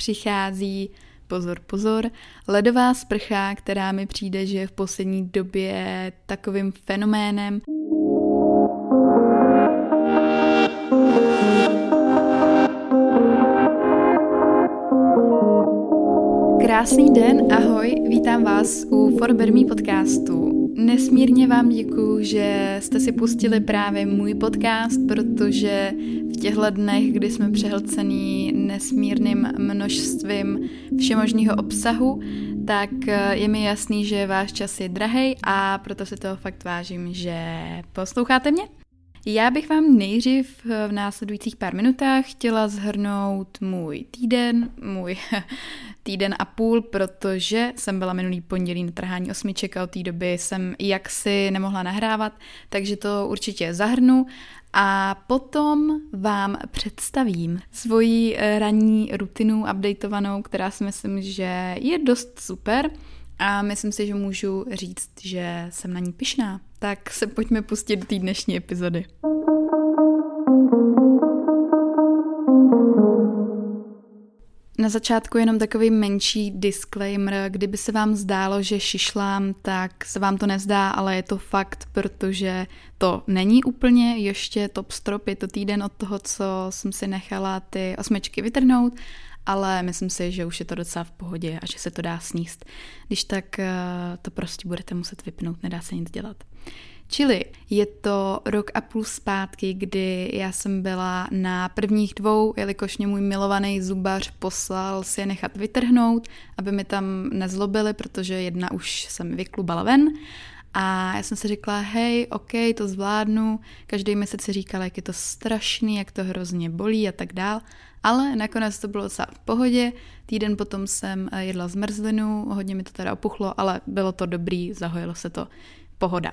přichází pozor, pozor, ledová sprcha, která mi přijde, že je v poslední době takovým fenoménem. Krásný den, ahoj, vítám vás u Forbermí podcastu. Nesmírně vám děkuji, že jste si pustili právě můj podcast, protože v těchto dnech, kdy jsme přehlcený nesmírným množstvím všemožného obsahu, tak je mi jasný, že váš čas je drahý a proto si toho fakt vážím, že posloucháte mě. Já bych vám nejdřív v následujících pár minutách chtěla zhrnout můj týden, můj týden a půl, protože jsem byla minulý pondělí na trhání osmiček a od té doby jsem jaksi nemohla nahrávat, takže to určitě zahrnu a potom vám představím svoji ranní rutinu updateovanou, která si myslím, že je dost super a myslím si, že můžu říct, že jsem na ní pišná. Tak se pojďme pustit do té dnešní epizody. Na začátku jenom takový menší disclaimer, kdyby se vám zdálo, že šišlám, tak se vám to nezdá, ale je to fakt, protože to není úplně ještě top strop, je to týden od toho, co jsem si nechala ty osmečky vytrhnout, ale myslím si, že už je to docela v pohodě a že se to dá sníst. Když tak eh, to prostě budete muset vypnout, nedá se nic dělat. Čili je to rok a půl zpátky, kdy já jsem byla na prvních dvou, jelikož mě můj milovaný zubař poslal si je nechat vytrhnout, aby mi tam nezlobili, protože jedna už se mi vyklubala ven. A já jsem si řekla, hej, ok, to zvládnu. Každý měsíc si říkala, jak je to strašný, jak to hrozně bolí a tak dál. Ale nakonec to bylo docela v pohodě. Týden potom jsem eh, jedla zmrzlinu, hodně mi to teda opuchlo, ale bylo to dobrý, zahojilo se to, pohoda.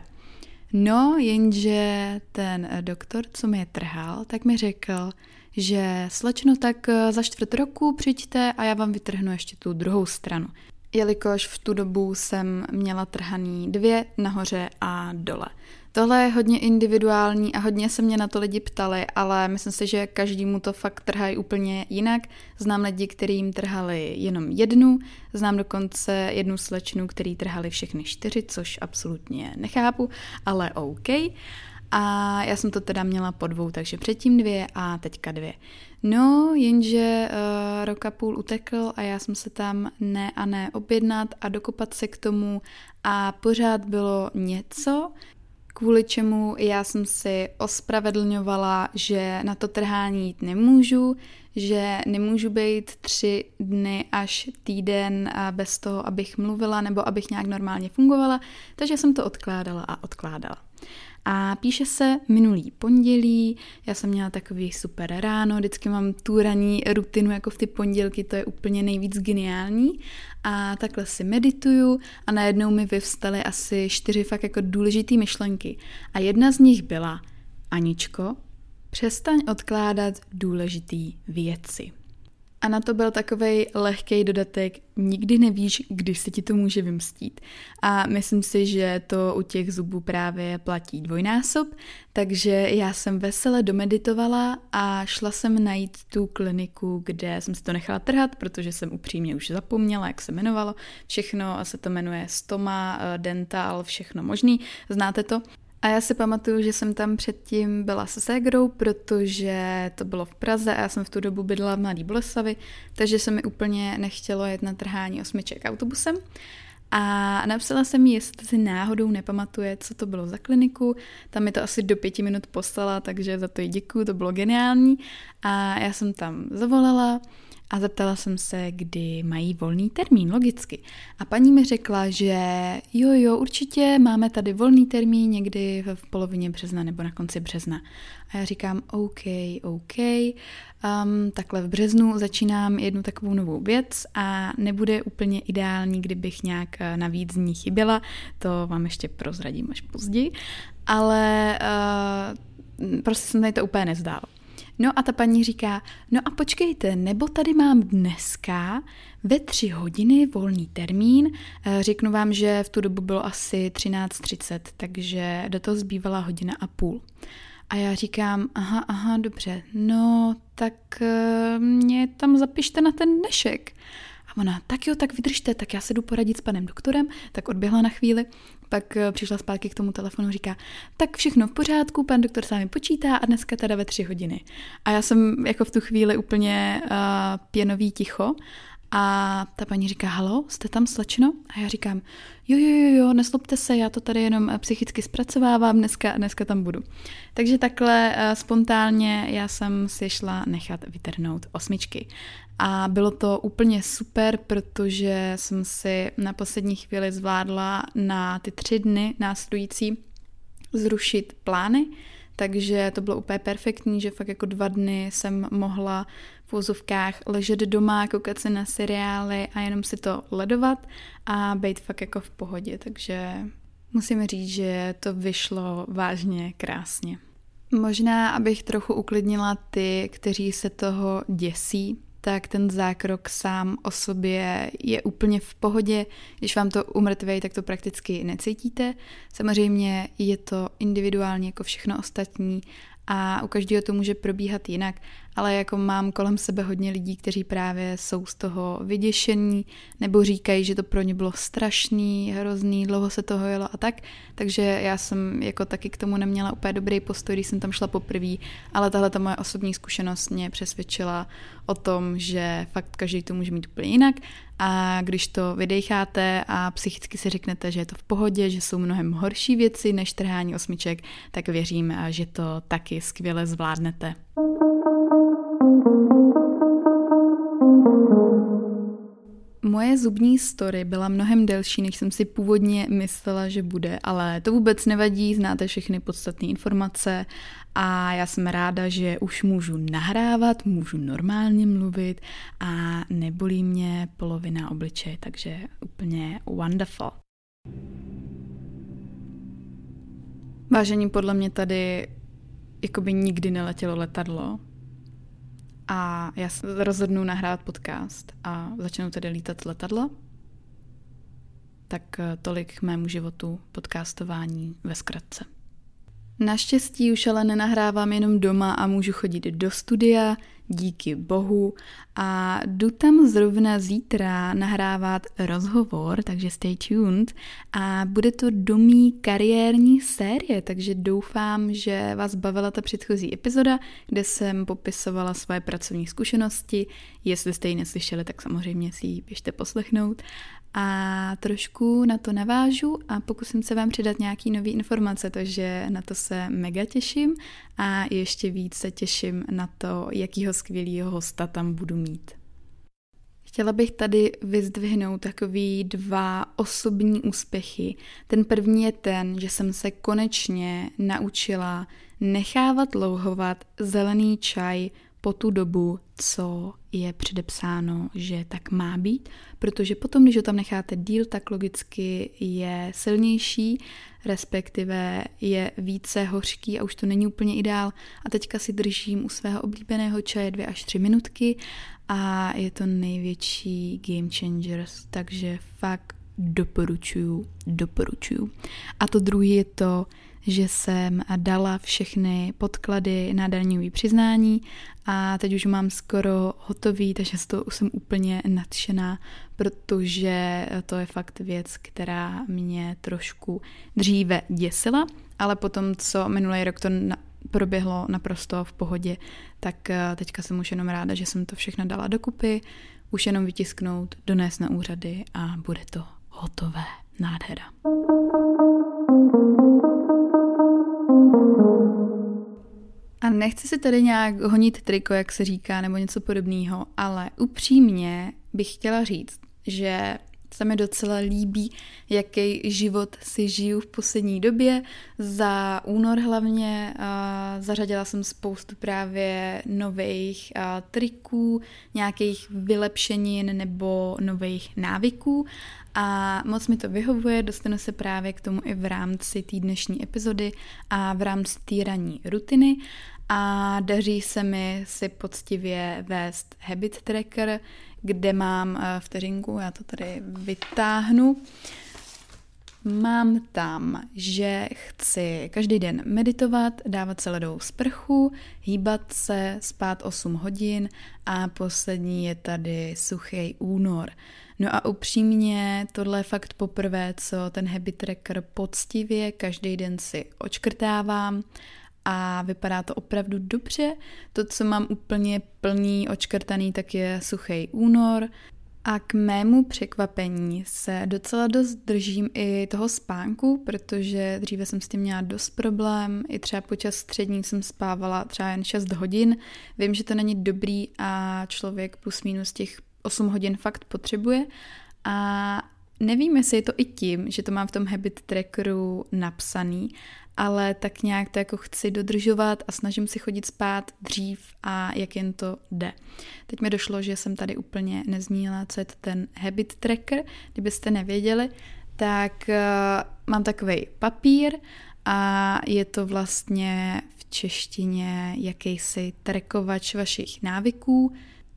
No, jenže ten eh, doktor, co mi je trhal, tak mi řekl, že slečno, tak eh, za čtvrt roku přijďte a já vám vytrhnu ještě tu druhou stranu. Jelikož v tu dobu jsem měla trhaný dvě nahoře a dole. Tohle je hodně individuální a hodně se mě na to lidi ptali, ale myslím si, že každému to fakt trhají úplně jinak. Znám lidi, kterým trhali jenom jednu, znám dokonce jednu slečnu, který trhali všechny čtyři, což absolutně nechápu, ale OK. A já jsem to teda měla po dvou, takže předtím dvě a teďka dvě. No, jenže uh, rok a půl utekl a já jsem se tam ne a ne objednat a dokopat se k tomu a pořád bylo něco, kvůli čemu já jsem si ospravedlňovala, že na to trhání jít nemůžu, že nemůžu být tři dny až týden bez toho, abych mluvila nebo abych nějak normálně fungovala, takže jsem to odkládala a odkládala. A píše se minulý pondělí, já jsem měla takový super ráno, vždycky mám tu ranní rutinu jako v ty pondělky, to je úplně nejvíc geniální. A takhle si medituju a najednou mi vyvstaly asi čtyři fakt jako důležité myšlenky. A jedna z nich byla, Aničko, přestaň odkládat důležité věci. A na to byl takový lehký dodatek, nikdy nevíš, když se ti to může vymstít. A myslím si, že to u těch zubů právě platí dvojnásob, takže já jsem vesele domeditovala a šla jsem najít tu kliniku, kde jsem si to nechala trhat, protože jsem upřímně už zapomněla, jak se jmenovalo. Všechno se to jmenuje Stoma, Dental, všechno možný, znáte to. A já si pamatuju, že jsem tam předtím byla se ségrou, protože to bylo v Praze a já jsem v tu dobu bydlela v Mladý Boleslavi, takže se mi úplně nechtělo jet na trhání osmiček autobusem. A napsala jsem jí, jestli si náhodou nepamatuje, co to bylo za kliniku. Tam mi to asi do pěti minut poslala, takže za to jí děkuju, to bylo geniální. A já jsem tam zavolala, a zeptala jsem se, kdy mají volný termín, logicky. A paní mi řekla, že jo, jo, určitě máme tady volný termín někdy v polovině března nebo na konci března. A já říkám, OK, OK, um, takhle v březnu začínám jednu takovou novou věc a nebude úplně ideální, kdybych nějak eh, navíc z ní chyběla, to vám ještě prozradím až později, ale uh, prostě se mi to úplně nezdálo. No a ta paní říká, no a počkejte, nebo tady mám dneska ve tři hodiny volný termín. Eh, řeknu vám, že v tu dobu bylo asi 13.30, takže do toho zbývala hodina a půl. A já říkám, aha, aha, dobře, no tak uh, mě tam zapište na ten dnešek. Ona, tak jo, tak vydržte, tak já se jdu poradit s panem doktorem, tak odběhla na chvíli, pak uh, přišla zpátky k tomu telefonu, říká, tak všechno v pořádku, pan doktor s vámi počítá a dneska teda ve tři hodiny. A já jsem jako v tu chvíli úplně uh, pěnový ticho a ta paní říká, halo, jste tam slečno? A já říkám, jo, jo, jo, jo, neslopte se, já to tady jenom eh, psychicky zpracovávám, dneska, dneska tam budu. Takže takhle spontánně já jsem si šla nechat vytrhnout osmičky. A bylo to úplně super, protože jsem si na poslední chvíli zvládla na ty tři dny následující zrušit plány, takže to bylo úplně perfektní, že fakt jako dva dny jsem mohla v úzovkách ležet doma, koukat se na seriály a jenom si to ledovat a být fakt jako v pohodě, takže musím říct, že to vyšlo vážně krásně. Možná, abych trochu uklidnila ty, kteří se toho děsí, tak ten zákrok sám o sobě je úplně v pohodě. Když vám to umrtvej, tak to prakticky necítíte. Samozřejmě je to individuálně jako všechno ostatní a u každého to může probíhat jinak, ale jako mám kolem sebe hodně lidí, kteří právě jsou z toho vyděšení nebo říkají, že to pro ně bylo strašný, hrozný, dlouho se toho jelo a tak, takže já jsem jako taky k tomu neměla úplně dobrý postoj, když jsem tam šla poprvé, ale tahle ta moje osobní zkušenost mě přesvědčila o tom, že fakt každý to může mít úplně jinak a když to vydecháte a psychicky si řeknete, že je to v pohodě, že jsou mnohem horší věci než trhání osmiček, tak věřím, že to taky skvěle zvládnete. Zubní story byla mnohem delší, než jsem si původně myslela, že bude, ale to vůbec nevadí, znáte všechny podstatné informace a já jsem ráda, že už můžu nahrávat, můžu normálně mluvit a nebolí mě polovina obličeje, takže úplně wonderful. Vážení, podle mě tady jakoby nikdy neletělo letadlo a já rozhodnu nahrát podcast a začnu tedy lítat letadlo. Tak eh, tolik k mému životu podcastování ve zkratce. Naštěstí už ale nenahrávám jenom doma a můžu chodit do studia, díky bohu. A jdu tam zrovna zítra nahrávat rozhovor, takže stay tuned. A bude to domí kariérní série, takže doufám, že vás bavila ta předchozí epizoda, kde jsem popisovala své pracovní zkušenosti. Jestli jste ji neslyšeli, tak samozřejmě si ji běžte poslechnout a trošku na to navážu a pokusím se vám přidat nějaký nový informace, takže na to se mega těším a ještě víc se těším na to, jakýho skvělého hosta tam budu mít. Chtěla bych tady vyzdvihnout takový dva osobní úspěchy. Ten první je ten, že jsem se konečně naučila nechávat louhovat zelený čaj po tu dobu, co je předepsáno, že tak má být, protože potom, když ho tam necháte díl, tak logicky je silnější, respektive je více hořký a už to není úplně ideál. A teďka si držím u svého oblíbeného čaje dvě až tři minutky a je to největší game changers, takže fakt doporučuju, doporučuju. A to druhý je to, že jsem dala všechny podklady na daňový přiznání a teď už mám skoro hotový, takže z toho jsem úplně nadšená, protože to je fakt věc, která mě trošku dříve děsila, ale potom, co minulý rok to na, proběhlo naprosto v pohodě, tak eh, teďka jsem už jenom ráda, že jsem to všechno dala dokupy, už jenom vytisknout, donést na úřady a bude to hotové. Nádhera. A nechci si tady nějak honit triko, jak se říká, nebo něco podobného, ale upřímně bych chtěla říct, že se mi docela líbí, jaký život si žiju v poslední době. Za únor hlavně zařadila jsem spoustu právě nových triků, nějakých vylepšenin nebo nových návyků a moc mi to vyhovuje, dostanu se právě k tomu i v rámci té dnešní epizody a v rámci té ranní rutiny a daří se mi si poctivě vést habit tracker, kde mám eh, vteřinku, já to tady vytáhnu. Mám tam, že chci každý den meditovat, dávat se ledovou sprchu, hýbat se, spát 8 hodin a poslední je tady suchý únor. No a upřímně, tohle je fakt poprvé, co ten habit tracker poctivě každý den si očkrtávám a vypadá to opravdu dobře. To, co mám úplně plný očkrtaný, tak je suchý únor, a k mému překvapení se docela dost držím i toho spánku, protože dříve jsem s tím měla dost problém. I třeba počas střední jsem spávala třeba jen 6 hodin. Vím, že to není dobrý a člověk plus minus těch 8 hodin fakt potřebuje. A nevím, jestli je to i tím, že to mám v tom habit trackeru napsaný, ale tak nějak to jako chci dodržovat a snažím si chodit spát dřív a jak jen to jde. Teď mi došlo, že jsem tady úplně nezmínila, co je to ten habit tracker, kdybyste nevěděli, tak uh, mám takový papír a je to vlastně v češtině jakýsi trackovač vašich návyků.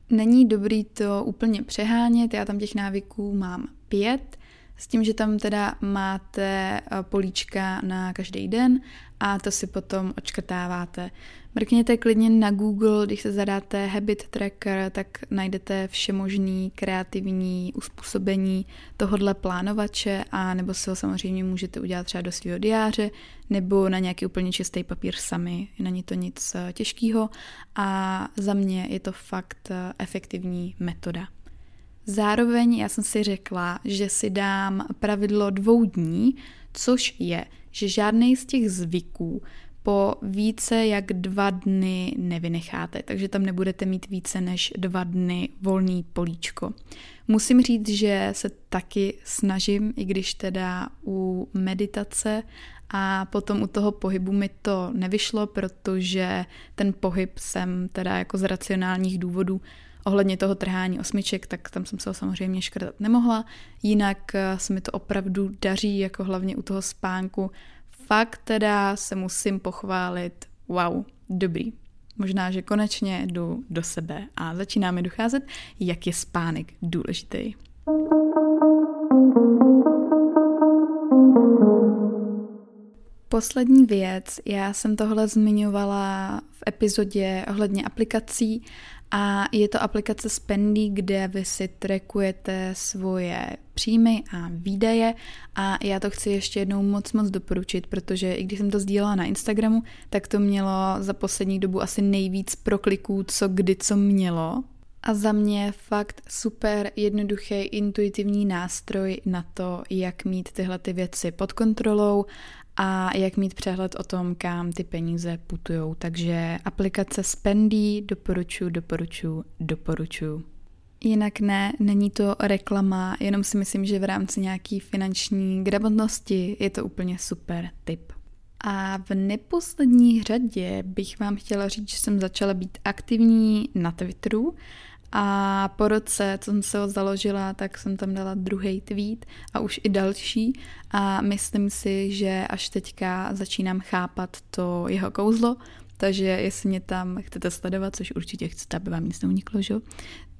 Není dobrý to úplně přehánět, já tam těch návyků mám pět, s tím, že tam teda máte eh, políčka na každý den a to si potom očkrtáváte. Mrkněte klidně na Google, když se zadáte Habit Tracker, tak najdete všemožný kreativní uspůsobení tohodle plánovače a nebo si ho samozřejmě můžete udělat třeba do svého diáře nebo na nějaký úplně čistý papír sami. Není to nic eh, těžkého a za mě je to fakt eh, efektivní metoda. Zároveň já jsem si řekla, že si dám pravidlo dvou dní, což je, že žádný z těch zvyků po více jak dva dny nevynecháte, takže tam nebudete mít více než dva dny volný políčko. Musím říct, že se taky snažím, i když teda u meditace a potom u toho pohybu mi to nevyšlo, protože ten pohyb jsem teda jako z racionálních důvodů Ohledně toho trhání osmiček, tak tam jsem se ho samozřejmě škrtat nemohla. Jinak eh, se mi to opravdu daří, jako hlavně u toho spánku. Fakt teda se musím pochválit, wow, dobrý. Možná, že konečně jdu do sebe a začíná mi docházet, jak je spánek důležitý. Poslední věc, já jsem tohle zmiňovala v epizodě ohledně aplikací a je to aplikace Spendy, kde vy si trackujete svoje příjmy a výdaje a já to chci ještě jednou moc moc doporučit, protože i když jsem to sdílela na Instagramu, tak to mělo za poslední dobu asi nejvíc prokliků, co kdy co mělo. A za mě fakt super jednoduchý intuitivní nástroj na to, jak mít tyhle ty věci pod kontrolou a jak mít přehled o tom, kam ty peníze putujou. Takže aplikace Spendy doporučuji, doporučuji, doporučuji. Jinak ne, není to reklama, jenom si myslím, že v rámci nějaký finanční gramotnosti je to úplně super tip. A v neposlední řadě bych vám chtěla říct, že jsem začala být aktivní na Twitteru a po roce, co jsem se ho založila, tak jsem tam dala druhý tweet a už i další. A myslím si, že až teďka začínám chápat to jeho kouzlo, takže jestli mě tam chcete sledovat, což určitě chcete, aby vám nic neuniklo, že?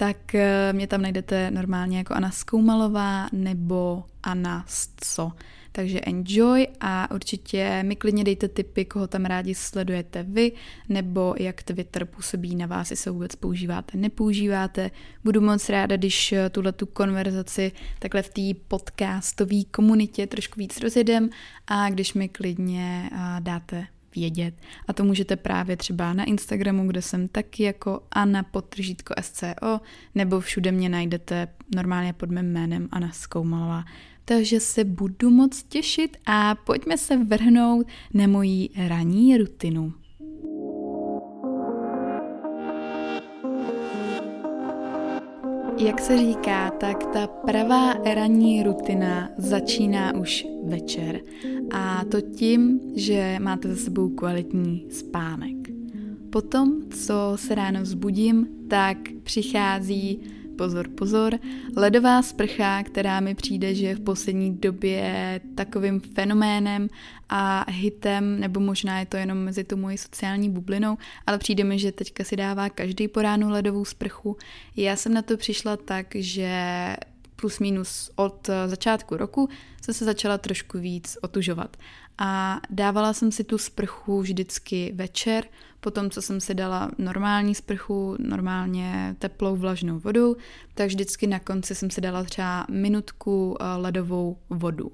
tak eh, mě tam najdete normálně jako Anna Skoumalová nebo Anna Sco. Takže enjoy a určitě mi klidně dejte tipy, koho tam rádi sledujete vy, nebo jak Twitter působí na vás, jestli se vůbec používáte, nepoužíváte. Budu moc ráda, když tuhle tu konverzaci takhle v té podcastové komunitě trošku víc rozjedem a když mi klidně dáte vědět. A to můžete právě třeba na Instagramu, kde jsem taky jako Anna potržítko SCO, nebo všude mě najdete normálně pod mým jménem Anna Skoumalová takže se budu moc těšit a pojďme se vrhnout na moji ranní rutinu. Jak se říká, tak ta pravá ranní rutina začíná už večer. A to tím, že máte za sebou kvalitní spánek. Potom, co se ráno vzbudím, tak přichází pozor, pozor, ledová sprcha, která mi přijde, že je v poslední době takovým fenoménem a hitem, nebo možná je to jenom mezi tu mojí sociální bublinou, ale přijde mi, že teďka si dává každý po ránu ledovou sprchu. Já jsem na to přišla tak, že plus minus od začátku roku jsem se začala trošku víc otužovat. A dávala jsem si tu sprchu vždycky večer, potom co jsem si dala normální sprchu, normálně teplou vlažnou vodu, tak vždycky na konci jsem si dala třeba minutku eh, ledovou vodu.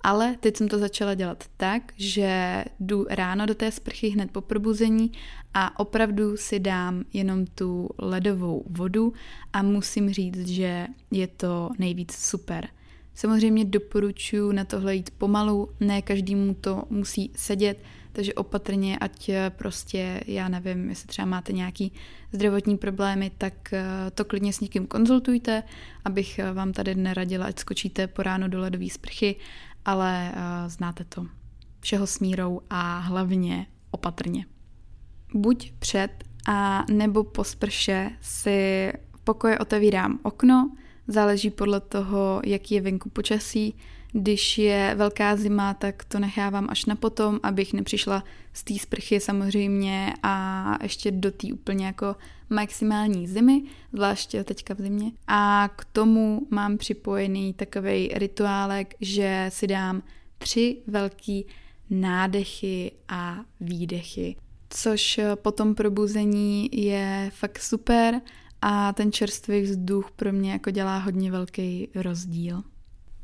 Ale teď jsem to začala dělat tak, že jdu ráno do té sprchy hned po probuzení a opravdu si dám jenom tu ledovou vodu a musím říct, že je to nejvíc super. Samozřejmě doporučuji na tohle jít pomalu, ne každému to musí sedět, takže opatrně, ať prostě, já nevím, jestli třeba máte nějaký zdravotní problémy, tak eh, to klidně s někým konzultujte, abych eh, vám tady neradila, ať skočíte po ráno do ledové sprchy, ale uh, znáte to. Všeho smírou a hlavně opatrně. Buď před a nebo po sprše si v pokoji otevírám okno, záleží podle toho, jaký je venku počasí. Když je velká zima, tak to nechávám až na potom, abych nepřišla z té sprchy samozřejmě a ještě do té úplně jako maximální zimy, zvláště teďka v zimě. A k tomu mám připojený takový rituálek, že si dám tři velký nádechy a výdechy, což po tom probuzení je fakt super a ten čerstvý vzduch pro mě jako dělá hodně velký rozdíl.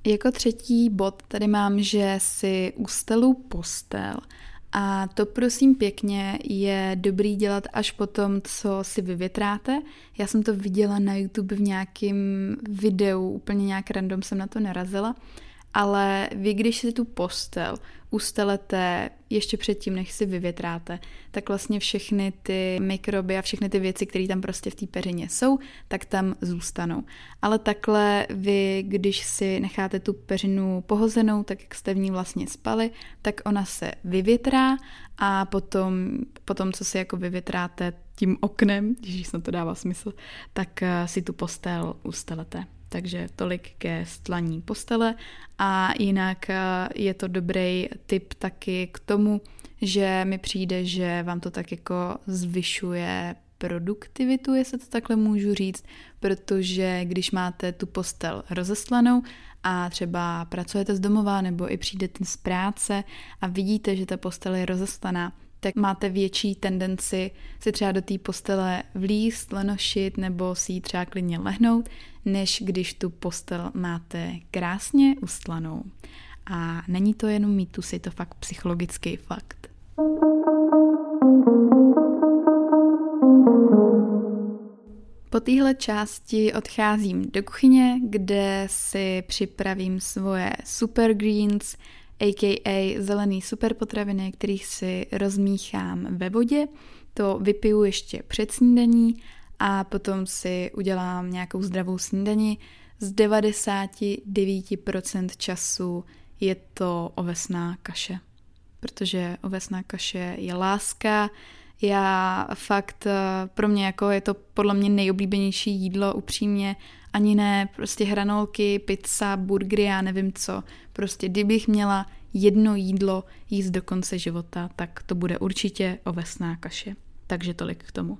Jako třetí bod tady mám, že si ustelu postel a to prosím pěkně je dobrý dělat až po tom, co si vyvětráte. Já jsem to viděla na YouTube v nějakém videu, úplně nějak random jsem na to narazila, ale vy, když si tu postel ustelete ještě předtím, než si vyvětráte, tak vlastně všechny ty mikroby a všechny ty věci, které tam prostě v té peřině jsou, tak tam zůstanou. Ale takhle vy, když si necháte tu peřinu pohozenou, tak jak jste v ní vlastně spali, tak ona se vyvětrá a potom, potom co si jako vyvětráte tím oknem, když snad to dává smysl, tak eh, si tu postel ustelete. Takže tolik ke stlaní postele. A jinak eh, je to dobrý tip taky k tomu, že mi přijde, že vám to tak jako zvyšuje produktivitu, jestli to takhle můžu říct, protože když máte tu postel rozeslanou a třeba pracujete z domova nebo i přijdete z práce a vidíte, že ta postel je rozeslaná, tak máte větší tendenci si třeba do té postele vlíst, lenošit nebo si ji třeba klidně lehnout, než když tu postel máte krásně ustlanou. A není to jenom mýtus, je to fakt psychologický fakt. Po téhle části odcházím do kuchyně, kde si připravím svoje super greens, a.k.a. zelený superpotraviny, kterých si rozmíchám ve vodě. To vypiju ještě před snídaní a potom si udělám nějakou zdravou snídani. Z 99% času je to ovesná kaše, protože ovesná kaše je láska, já fakt, eh, pro mě jako je to podle mě nejoblíbenější jídlo, upřímně, ani ne prostě hranolky, pizza, burgery, já nevím co. Prostě kdybych měla jedno jídlo jíst do konce života, tak to bude určitě ovesná kaše. Takže tolik k tomu.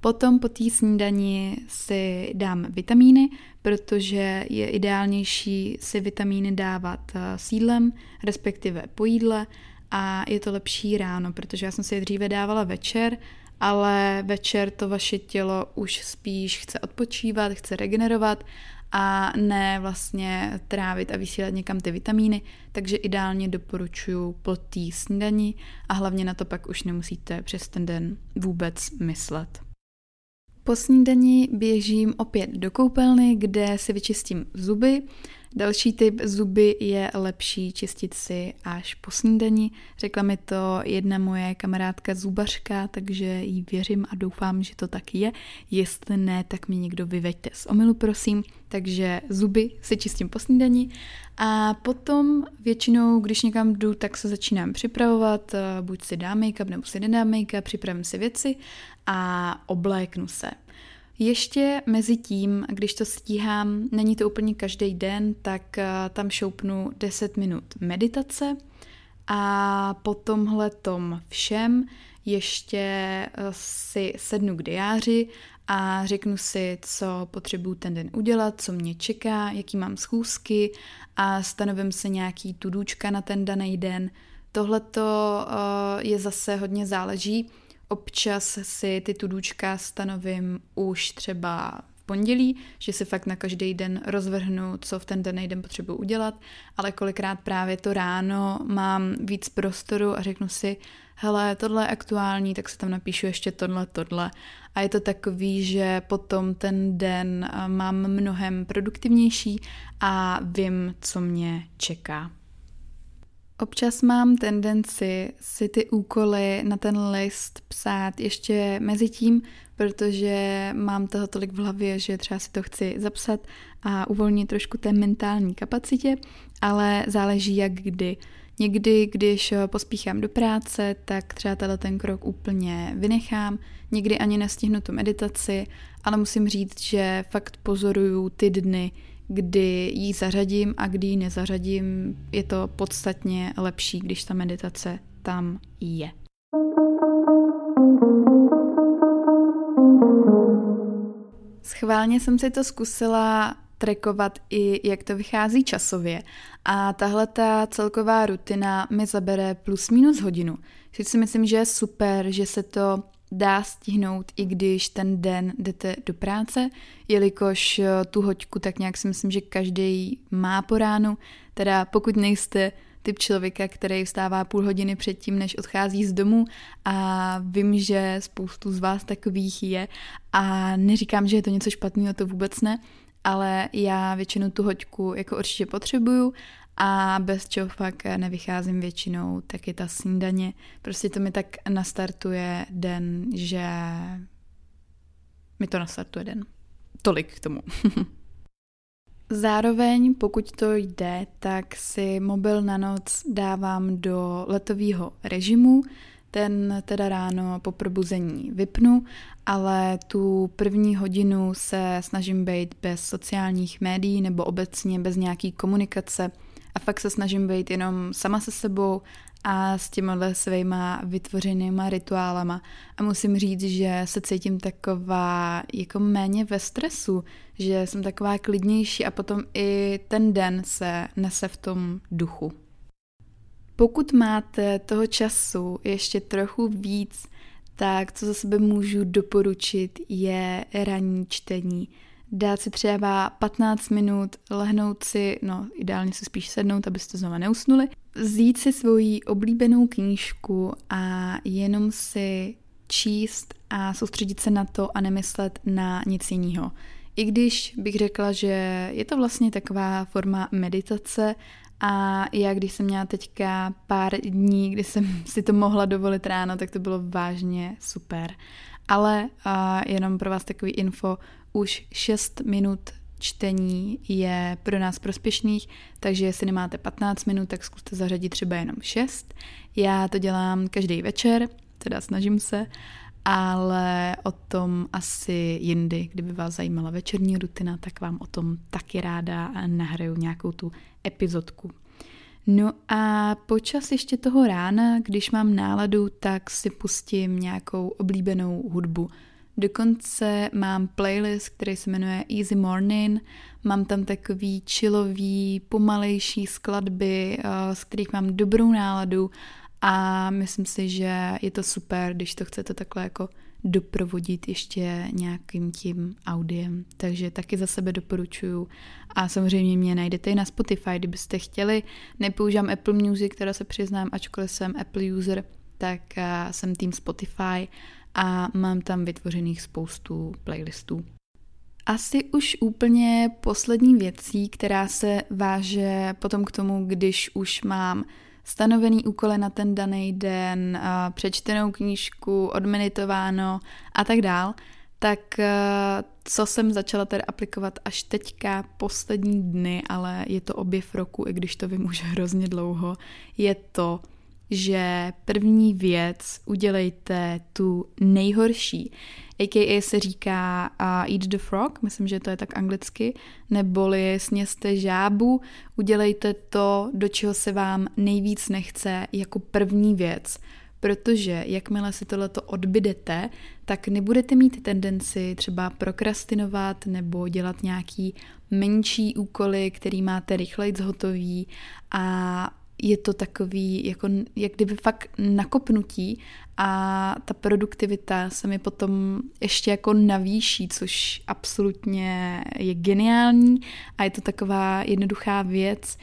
Potom po té snídani si dám vitamíny, protože je ideálnější si vitamíny dávat eh, s jídlem, respektive po jídle a je to lepší ráno, protože já jsem si je dříve dávala večer, ale večer to vaše tělo už spíš chce odpočívat, chce regenerovat a ne vlastně trávit a vysílat někam ty vitamíny, takže ideálně doporučuji po té snídani a hlavně na to pak už nemusíte přes ten den vůbec myslet. Po snídani běžím opět do koupelny, kde si vyčistím zuby. Další typ zuby je lepší čistit si až po snídani. Řekla mi to jedna moje kamarádka zubařka, takže jí věřím a doufám, že to tak je. Jestli ne, tak mi někdo vyveďte z omilu, prosím. Takže zuby si čistím po snídani a potom většinou, když někam jdu, tak se začínám připravovat, buď si dám make-up nebo si nedám make-up, připravím si věci a obléknu se. Ještě mezi tím, když to stíhám, není to úplně každý den, tak eh, tam šoupnu 10 minut meditace a po tomhle tom všem ještě eh, si sednu k diáři a řeknu si, co potřebuju ten den udělat, co mě čeká, jaký mám schůzky a stanovím se nějaký tudůčka na ten daný den. Tohle to uh, je zase hodně záleží. Občas si ty tudůčka stanovím už třeba pondělí, že si fakt na každý den rozvrhnu, co v ten daný den potřebuji udělat, ale kolikrát právě to ráno mám víc prostoru a řeknu si, hele, tohle je aktuální, tak se tam napíšu ještě tohle, tohle. A je to takový, že potom ten den mám mnohem produktivnější a vím, co mě čeká. Občas mám tendenci si ty úkoly na ten list psát ještě mezi tím, protože mám toho tolik v hlavě, že třeba si to chci zapsat a uvolnit trošku té mentální kapacitě, ale záleží jak kdy. Někdy, když pospíchám do práce, tak třeba tenhle ten krok úplně vynechám, někdy ani nestihnu tu meditaci, ale musím říct, že fakt pozoruju ty dny, kdy ji zařadím a kdy ji nezařadím, je to podstatně lepší, když ta meditace tam je. Schválně jsem si to zkusila trekovat i jak to vychází časově a tahle ta celková rutina mi zabere plus minus hodinu. Což si myslím, že je super, že se to dá stihnout, i když ten den jdete do práce, jelikož eh, tu hoďku tak nějak si myslím, že každý má po ránu, teda pokud nejste typ člověka, který vstává půl hodiny předtím, než odchází z domu a vím, že spoustu z vás takových je a neříkám, že je to něco špatného, to vůbec ne, ale já většinou tu hoďku jako určitě potřebuju a bez čeho fakt nevycházím většinou, tak je ta snídaně. Prostě to mi tak nastartuje den, že mi to nastartuje den. Tolik k tomu. Zároveň, pokud to jde, tak si mobil na noc dávám do letového režimu, ten teda ráno po probuzení vypnu, ale tu první hodinu se snažím být bez sociálních médií nebo obecně bez nějaký komunikace, a fakt se snažím být jenom sama se sebou a s těmihle svýma vytvořenýma rituálama. A musím říct, že se cítím taková jako méně ve stresu, že jsem taková klidnější a potom i ten den se nese v tom duchu. Pokud máte toho času ještě trochu víc, tak co za sebe můžu doporučit je ranní čtení dát si třeba 15 minut, lehnout si, no ideálně si spíš sednout, abyste znova neusnuli, vzít si svoji oblíbenou knížku a jenom si číst a soustředit se na to a nemyslet na nic jiného. I když bych řekla, že je to vlastně taková forma meditace a já, když jsem měla teďka pár dní, kdy jsem si to mohla dovolit ráno, tak to bylo vážně super. Ale uh, jenom pro vás takový info, už 6 minut čtení je pro nás prospěšných, takže jestli nemáte 15 minut, tak zkuste zařadit třeba jenom 6. Já to dělám každý večer, teda snažím se, ale o tom asi jindy, kdyby vás zajímala večerní rutina, tak vám o tom taky ráda nahraju nějakou tu epizodku. No a počas ještě toho rána, když mám náladu, tak si pustím nějakou oblíbenou hudbu. Dokonce mám playlist, který se jmenuje Easy Morning. Mám tam takový chillový, pomalejší skladby, eh, z kterých mám dobrou náladu a myslím si, že je to super, když to chcete takhle jako doprovodit ještě nějakým tím audiem. Takže taky za sebe doporučuju. A samozřejmě mě najdete i na Spotify, kdybyste chtěli. Nepoužívám Apple Music, která se přiznám, ačkoliv jsem Apple user, tak eh, jsem tým Spotify a mám tam vytvořených spoustu playlistů. Asi už úplně poslední věcí, která se váže potom k tomu, když už mám stanovený úkoly na ten daný den, přečtenou knížku, odmeditováno a tak dál, tak co jsem začala tedy aplikovat až teďka poslední dny, ale je to objev roku, i když to vím už hrozně dlouho, je to, že první věc udělejte tu nejhorší. AKA se říká uh, eat the frog, myslím, že to je tak anglicky, neboli sněste žábu, udělejte to, do čeho se vám nejvíc nechce jako první věc. protože jakmile si tohleto odbydete, tak nebudete mít tendenci třeba prokrastinovat nebo dělat nějaký menší úkoly, který máte rychleji zhotový a je to takový, jako, jak kdyby fakt nakopnutí a ta produktivita se mi potom ještě jako navýší, což absolutně je geniální a je to taková jednoduchá věc,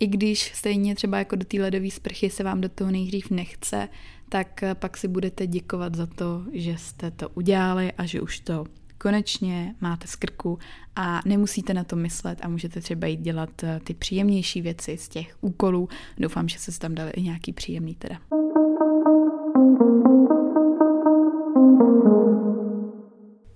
i když stejně třeba jako do té ledové sprchy se vám do toho nejdřív nechce, tak pak si budete děkovat za to, že jste to udělali a že už to konečně máte z krku a nemusíte na to myslet a můžete třeba jít dělat eh, ty příjemnější věci z těch úkolů. Doufám, že se tam dali i nějaký příjemný teda.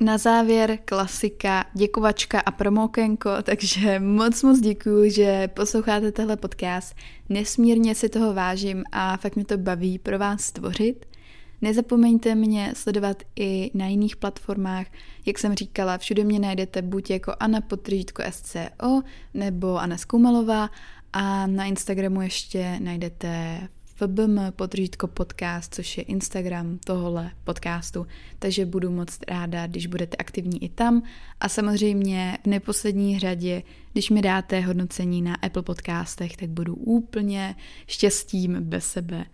Na závěr klasika, děkovačka a promókenko, takže moc moc děkuji, že posloucháte tenhle podcast. Nesmírně si toho vážím a fakt mě to baví pro vás stvořit. Nezapomeňte mě sledovat i na jiných platformách. Jak jsem říkala, všude mě najdete buď jako Anna Potržítko SCO nebo Anna Skoumalová a na Instagramu ještě najdete FBM potržítko podcast, což je Instagram tohohle podcastu, takže budu moc ráda, když budete aktivní i tam a samozřejmě v neposlední řadě, když mi dáte hodnocení na Apple podcastech, tak budu úplně štěstím bez sebe.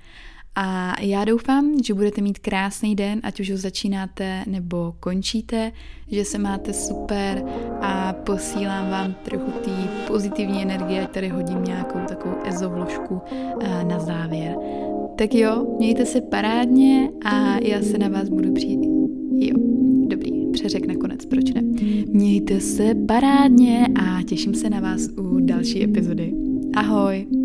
A já doufám, že budete mít krásný den, ať už ho začínáte nebo končíte, že se máte super a posílám vám trochu té pozitivní energie, tady hodím nějakou takovou ezovložku eh, na závěr. Tak jo, mějte se parádně a já se na vás budu přijít. Jo, dobrý, přeřek nakonec, proč ne? Mějte se parádně a těším se na vás u další epizody. Ahoj!